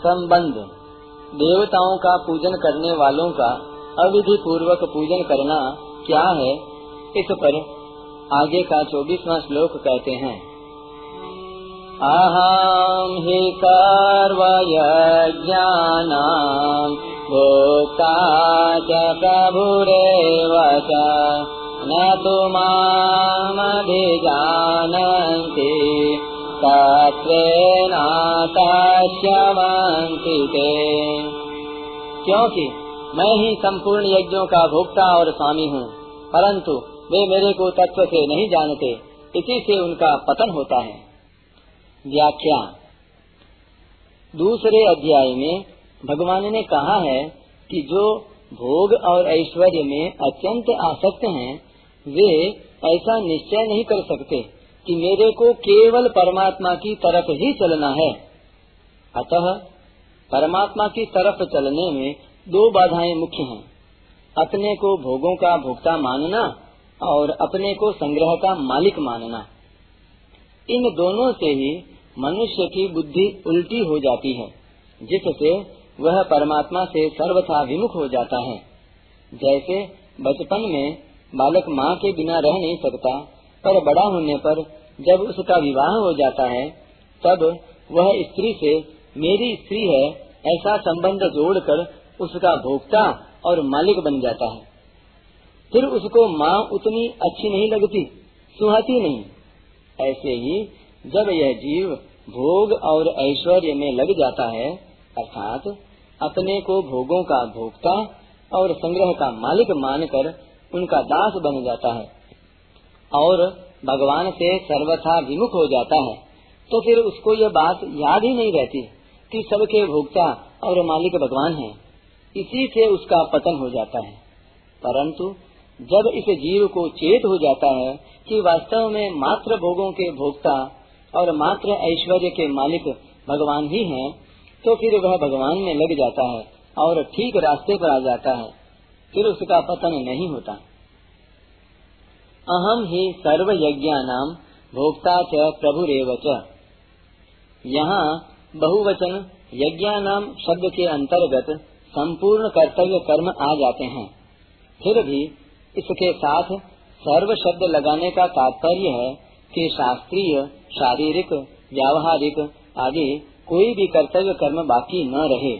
संबंध। देवताओं का पूजन करने वालों का अविधि पूर्वक पूजन करना क्या है? इस पर आगे का चौबीसवा श्लोक कहते हैं। अहम ही सर्वयज्ञानां भोक्ता च प्रभुरेव न तु क्योंकि मैं ही संपूर्ण यज्ञों का भोक्ता और स्वामी हूँ परंतु वे मेरे को तत्व से नहीं जानते इसी से उनका पतन होता है। व्याख्या। दूसरे अध्याय में भगवान ने कहा है कि जो भोग और ऐश्वर्य में अत्यंत आसक्त हैं, वे ऐसा निश्चय नहीं कर सकते। कि मेरे को केवल परमात्मा की तरफ़ ही चलना है। अतः परमात्मा की तरफ़ चलने में दो बाधाएँ मुख्य हैं। अपने को भोगों का भोक्ता मानना और अपने को संग्रह का मालिक मानना। इन दोनों से ही मनुष्य की बुद्धि उल्टी हो जाती है, जिससे वह परमात्मा से सर्वथा विमुख हो जाता है। जैसे बचपन में बालक माँ के बिना रह नहीं सकता पर बड़ा होने पर जब उसका विवाह हो जाता है, तब वह स्त्री से, मेरी स्त्री है, ऐसा संबंध जोड़कर उसका भोक्ता और मालिक बन जाता है। फिर उसको माँ उतनी अच्छी नहीं लगती, सुहाती नहीं। ऐसे ही जब यह जीव भोग और ऐश्वर्य में लग जाता है, अर्थात अपने को भोगों का भोक्ता और संग्रह का मालिक मानकर उनका दास बन जाता है और भगवान से सर्वथा विमुख हो जाता है। तो फिर उसको यह बात याद ही नहीं रहती कि सबके भोक्ता और मालिक भगवान है। इसी से उसका पतन हो जाता है। परंतु जब इस जीव को चेत हो जाता है कि वास्तव में मात्र भोगों के भोक्ता और मात्र ऐश्वर्य के मालिक भगवान ही हैं, तो फिर वह भगवान में लग जाता है और ठीक रास्ते पर आ जाता है। फिर उसका पतन नहीं होता। अहम ही सर्व नाम भोक्ता च प्रभुरेव च। यहाँ बहुवचन नाम शब्द के अंतर्गत संपूर्ण कर्तव्य कर्म आ जाते हैं। फिर भी इसके साथ सर्व शब्द लगाने का तात्पर्य है कि शास्त्रीय, शारीरिक, व्यावहारिक आदि कोई भी कर्तव्य कर्म बाकी न रहे।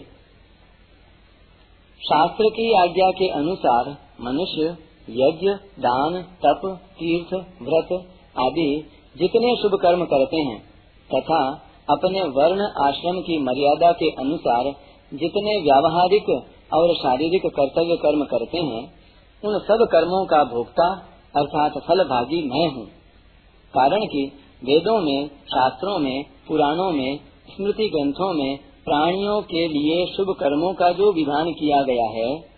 शास्त्र की आज्ञा के अनुसार मनुष्य यज्ञ, दान, तप, तीर्थ, व्रत आदि जितने शुभ कर्म करते हैं, तथा अपने वर्ण आश्रम की मर्यादा के अनुसार जितने व्यावहारिक और शारीरिक कर्तव्य कर्म करते हैं, उन सब कर्मों का भोक्ता अर्थात फल भागी मैं हूँ। कारण कि वेदों में, शास्त्रों में, पुराणों में, स्मृति ग्रंथों में प्राणियों के लिए शुभ कर्मों का जो विधान किया गया है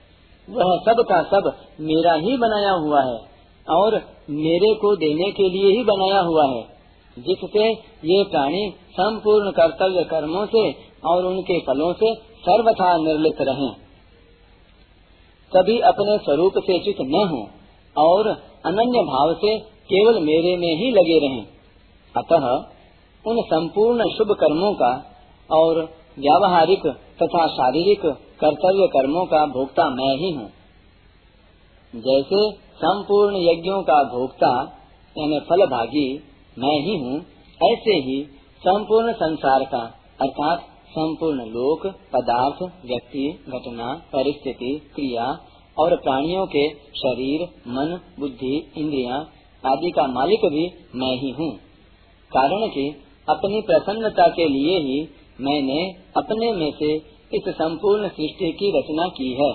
वह सब का सब मेरा ही बनाया हुआ है और मेरे को देने के लिए ही बनाया हुआ है, जिससे ये प्राणी संपूर्ण कर्तव्य कर्मों से और उनके फलों से सर्वथा निर्लिप्त रहें। कभी अपने स्वरूप से चित न हो और अनन्य भाव से केवल मेरे में ही लगे रहें। अतः उन संपूर्ण शुभ कर्मों का और व्यावहारिक तथा शारीरिक कर्तव्य कर्मों का भोक्ता मैं ही हूँ। जैसे संपूर्ण यज्ञों का भोक्ता, यानी फलभागी, मैं ही हूँ, ऐसे ही संपूर्ण संसार का, अर्थात संपूर्ण लोक, पदार्थ, व्यक्ति, घटना, परिस्थिति, क्रिया और प्राणियों के शरीर, मन, बुद्धि, इंद्रिया आदि का मालिक भी मैं ही हूँ। कारण कि अपनी प्रसन्नता के लिए ही मैंने अपने में से इस संपूर्ण सृष्टि की रचना की है।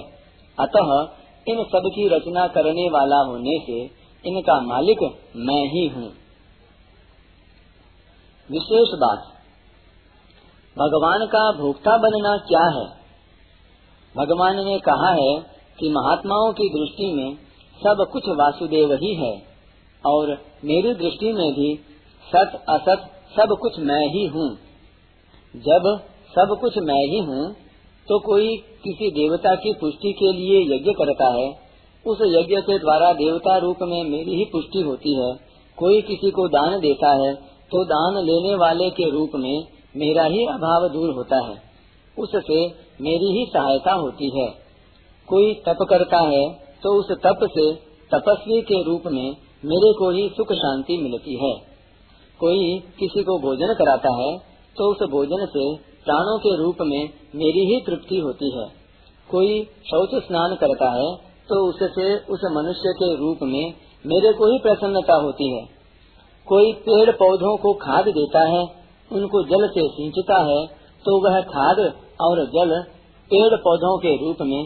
अतः इन सब की रचना करने वाला होने से इनका मालिक मैं ही हूँ। विशेष बात, भगवान का भोक्ता बनना क्या है? भगवान ने कहा है कि महात्माओं की दृष्टि में सब कुछ वासुदेव ही है और मेरी दृष्टि में भी सत असत सब कुछ मैं ही हूँ। जब सब कुछ मैं ही हूँ तो कोई किसी देवता की पुष्टि के लिए यज्ञ करता है। उस यज्ञ के द्वारा देवता रूप में मेरी ही पुष्टि होती है। कोई किसी को दान देता है तो दान लेने वाले के रूप में मेरा ही अभाव दूर होता है। उससे मेरी ही सहायता होती है। कोई तप करता है तो उस तप से तपस्वी के रूप में मेरे को ही सुख शांति मिलती है। कोई किसी को भोजन कराता है तो उस भोजन से प्राणों के रूप में मेरी ही तृप्ति होती है। कोई शौच स्नान करता है तो उससे उस मनुष्य के रूप में मेरे को ही प्रसन्नता होती है। कोई पेड़ पौधों को खाद देता है, उनको जल से सिंचता है तो वह खाद और जल पेड़ पौधों के रूप में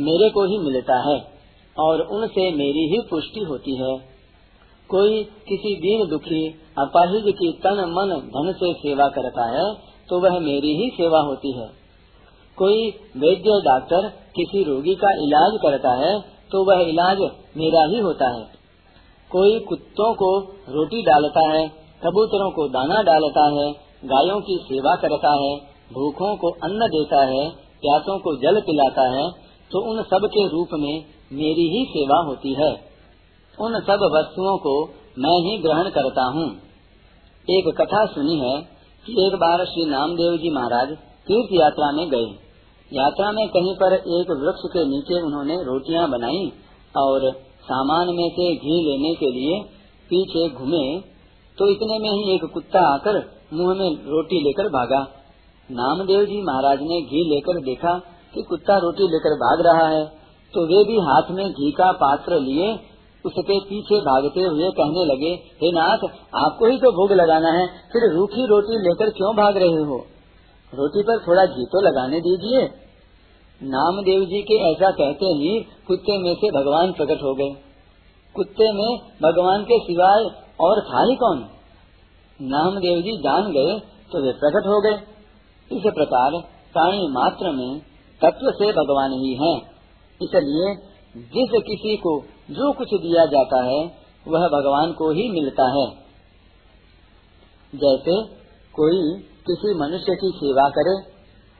मेरे को ही मिलता है और उनसे मेरी ही पुष्टि होती है। कोई किसी दीन दुखी, अपाहिज की तन मन धन से सेवा करता है तो वह मेरी ही सेवा होती है। कोई वैद्य डॉक्टर किसी रोगी का इलाज करता है तो वह इलाज मेरा ही होता है। कोई कुत्तों को रोटी डालता है, कबूतरों को दाना डालता है, गायों की सेवा करता है, भूखों को अन्न देता है, प्यासों को जल पिलाता है तो उन सब के रूप में मेरी ही सेवा होती है। उन सब वस्तुओं को मैं ही ग्रहण करता हूँ। एक कथा सुनी है कि एक बार श्री नामदेव जी महाराज तीर्थ यात्रा में गए। यात्रा में कहीं पर एक वृक्ष के नीचे उन्होंने रोटियाँ बनाई और सामान में से घी लेने के लिए पीछे घूमे तो इतने में ही एक कुत्ता आकर मुँह में रोटी लेकर भागा। नामदेव जी महाराज ने घी लेकर देखा कि कुत्ता रोटी लेकर भाग रहा है तो वे भी हाथ में घी का पात्र लिए उसके पीछे भागते हुए कहने लगे, हे नाथ, आपको ही तो भोग लगाना है, फिर रूखी रोटी लेकर क्यों भाग रहे हो? रोटी पर थोड़ा घी तो लगाने दीजिए। नामदेव जी के ऐसा कहते ही कुत्ते में से भगवान प्रकट हो गए। कुत्ते में भगवान के सिवाय और था ही कौन? नामदेव जी जान गए तो वे प्रकट हो गए। इस प्रकार प्राणी मात्र में तत्व से भगवान ही है। इसलिए जिस किसी को जो कुछ दिया जाता है, वह भगवान को ही मिलता है। जैसे कोई किसी मनुष्य की सेवा करे,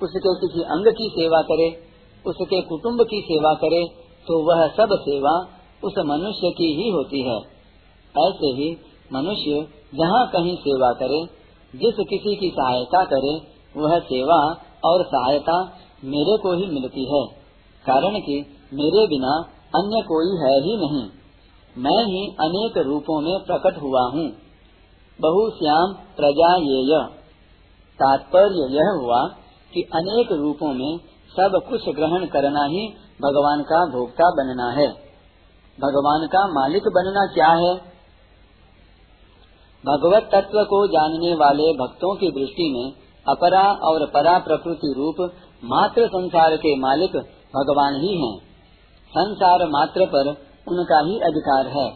उसके किसी अंग की सेवा करे, उसके कुटुंब की सेवा करे तो वह सब सेवा उस मनुष्य की ही होती है। ऐसे ही मनुष्य जहाँ कहीं सेवा करे, जिस किसी की सहायता करे, वह सेवा और सहायता मेरे को ही मिलती है। कारण कि मेरे बिना अन्य कोई है ही नहीं। मैं ही अनेक रूपों में प्रकट हुआ हूँ। बहु श्याम प्रजा ये तात्पर्य यह हुआ कि अनेक रूपों में सब कुछ ग्रहण करना ही भगवान का भोक्ता बनना है। भगवान का मालिक बनना क्या है? भगवत तत्व को जानने वाले भक्तों की दृष्टि में अपरा और परा प्रकृति रूप मात्र संसार के मालिक भगवान ही हैं। संसार मात्र पर उनका ही अधिकार है।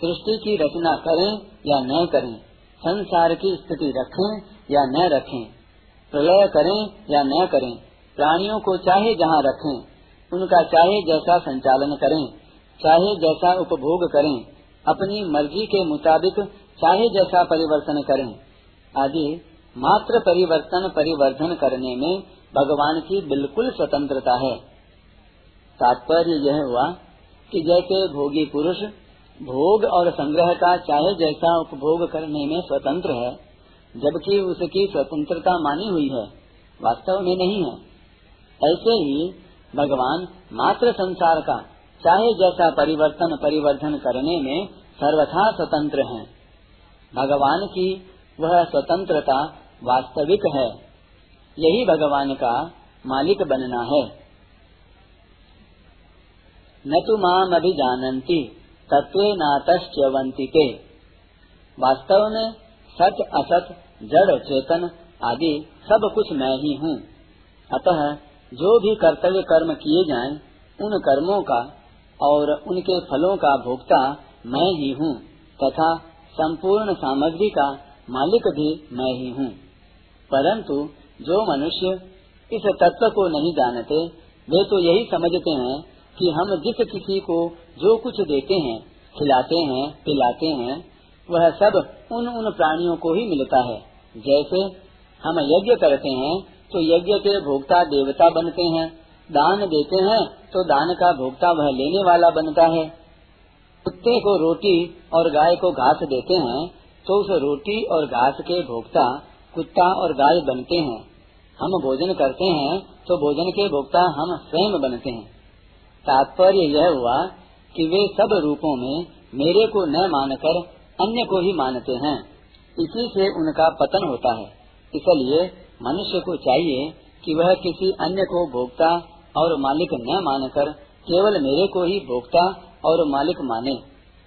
सृष्टि की रचना करें या न करें, संसार की स्थिति रखें या न रखें, प्रलय करें या न करें, प्राणियों को चाहे जहाँ रखें, उनका चाहे जैसा संचालन करें, चाहे जैसा उपभोग करें, अपनी मर्ज़ी के मुताबिक चाहे जैसा परिवर्तन करें। आदि मात्र परिवर्तन परिवर्धन करने में भगवान की बिल्कुल स्वतंत्रता है। तात्पर्य यह हुआ कि जैसे भोगी पुरुष भोग और संग्रह का, चाहे जैसा उपभोग करने में स्वतंत्र है, जबकि उसकी स्वतंत्रता मानी हुई है, वास्तव में नहीं है। ऐसे ही भगवान मात्र संसार का, चाहे जैसा परिवर्तन परिवर्धन करने में सर्वथा स्वतंत्र हैं। भगवान की वह स्वतंत्रता वास्तविक है। यही भगवान का मालिक बनना है। न तो माम अभी जानती तत्व नातश्चवंती के वास्तव में सच असत जड़ चेतन आदि सब कुछ मैं ही हूँ। अतः जो भी कर्तव्य कर्म किए जाएँ, उन कर्मों का और उनके फलों का भोक्ता मैं ही हूँ तथा संपूर्ण सामग्री का मालिक भी मैं ही हूँ। परंतु जो मनुष्य इस तत्व को नहीं जानते वे तो यही समझते हैं कि हम जिस किसी को जो कुछ देते हैं, खिलाते हैं, पिलाते हैं, वह सब उन उन प्राणियों को ही मिलता है। जैसे हम यज्ञ करते हैं तो यज्ञ के भोक्ता देवता बनते हैं। दान देते हैं तो दान का भोक्ता वह लेने वाला बनता है। कुत्ते को रोटी और गाय को घास देते हैं तो उस रोटी और घास के भोक्ता कुत्ता और गाय बनते हैं। हम भोजन करते हैं तो भोजन के भोक्ता हम स्वयं बनते हैं। तात्पर्य यह हुआ कि वे सब रूपों में मेरे को न मानकर अन्य को ही मानते हैं। इसी से उनका पतन होता है। इसलिए मनुष्य को चाहिए कि वह किसी अन्य को भोक्ता और मालिक न मानकर केवल मेरे को ही भोक्ता और मालिक माने।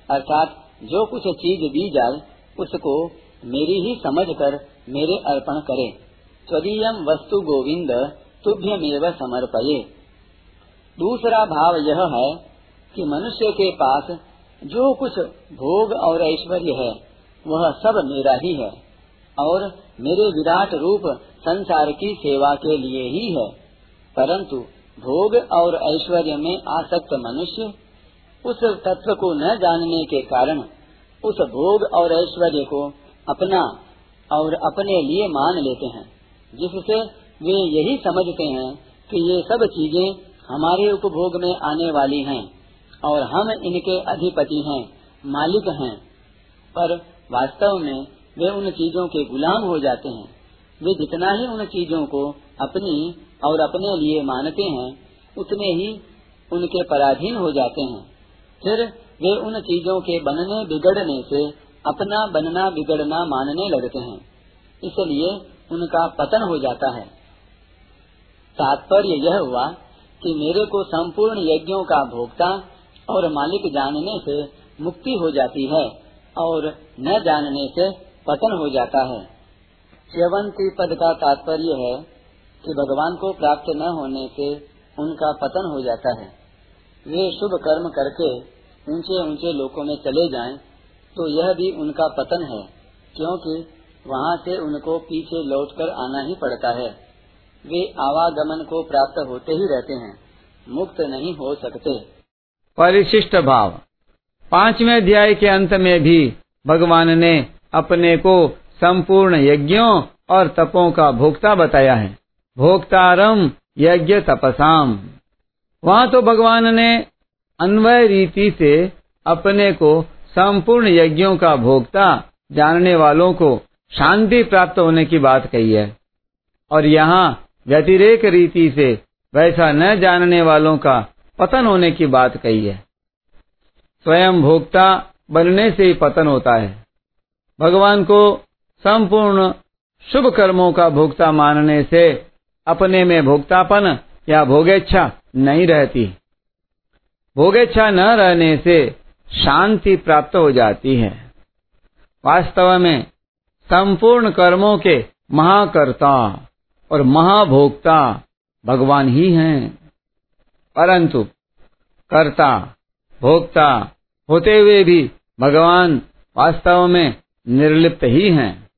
अर्थात जो कुछ चीज़ दी जाए, उसको मेरी ही समझकर मेरे अर्पण करे। तदीय वस्तु गोविंद तुभ्यमेव समर्पये। दूसरा भाव यह है कि मनुष्य के पास जो कुछ भोग और ऐश्वर्य है, वह सब मेरा ही है और मेरे विराट रूप संसार की सेवा के लिए ही है। परंतु भोग और ऐश्वर्य में आसक्त मनुष्य उस तत्व को न जानने के कारण उस भोग और ऐश्वर्य को अपना और अपने लिए मान लेते हैं, जिससे वे यही समझते हैं कि ये सब चीज़ें हमारे उपभोग में आने वाली हैं और हम इनके अधिपति हैं, मालिक हैं। पर वास्तव में वे उन चीज़ों के गुलाम हो जाते हैं। वे जितना ही उन चीज़ों को अपनी और अपने लिए मानते हैं, उतने ही उनके पराधीन हो जाते हैं। फिर वे उन चीज़ों के बनने बिगड़ने से अपना बनना बिगड़ना मानने लगते हैं। इसलिए उनका पतन हो जाता है। तात्पर्य यह हुआ कि मेरे को संपूर्ण यज्ञों का भोक्ता और मालिक जानने से मुक्ति हो जाती है और न जानने से पतन हो जाता है। च्यवंती पद का तात्पर्य है कि भगवान को प्राप्त न होने से उनका पतन हो जाता है। वे शुभ कर्म करके ऊँचे ऊँचे लोकों में चले जाएँ, तो यह भी उनका पतन है क्योंकि वहाँ से उनको पीछे लौटकर आना ही पड़ता है। वे आवागमन को प्राप्त होते ही रहते हैं, मुक्त नहीं हो सकते। परिशिष्ट भाव। पाँचवें अध्याय के अंत में भी भगवान ने अपने को संपूर्ण यज्ञों और तपों का भोक्ता बताया है। भोक्तारम यज्ञ तपसाम। वहाँ तो भगवान ने अन्वय रीति से अपने को संपूर्ण यज्ञों का भोक्ता जानने वालों को शांति प्राप्त होने की बात कही है। और यहाँ व्यतिरेक रीति से वैसा न जानने वालों का पतन होने की बात कही है। स्वयं भोक्ता बनने से ही पतन होता है। भगवान को संपूर्ण शुभ कर्मों का भोक्ता मानने से अपने में भोक्तापन या भोगेच्छा नहीं रहती। भोगेच्छा न रहने से शांति प्राप्त हो जाती है। वास्तव में संपूर्ण कर्मों के महाकर्ता। और महाभोक्ता भगवान ही हैं। परंतु कर्ता, भोक्ता होते हुए भी भगवान वास्तव में निर्लिप्त ही हैं।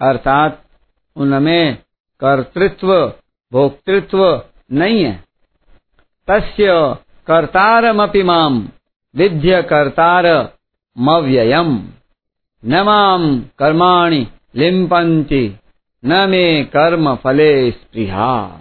अर्थात उनमें कर्तृत्व, भोक्तृत्व नहीं है। तस्य कर्तारमपि माम विद्य कर्तार मव्ययम। न माम कर्माणि लिम्पन्ति। न मे कर्म फले स्पृहा।